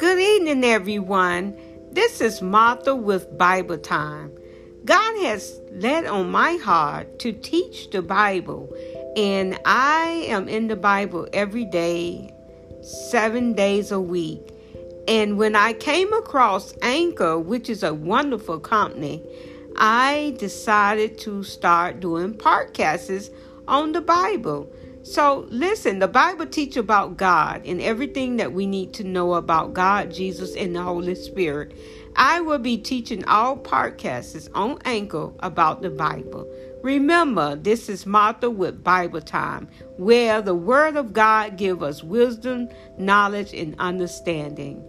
Good evening, everyone. This is Martha with Bible Time. God has led on my heart to teach the Bible, and I am in the Bible every day, seven days a week. And when I came across Anchor, which is a wonderful company, I decided to start doing podcasts on the Bible. So, listen, the Bible teach about God and everything that we need to know about God, Jesus, and the Holy Spirit. I will be teaching all podcasts on Anchor about the Bible. Remember, this is Martha with Bible Time, where the Word of God give us wisdom, knowledge, and understanding.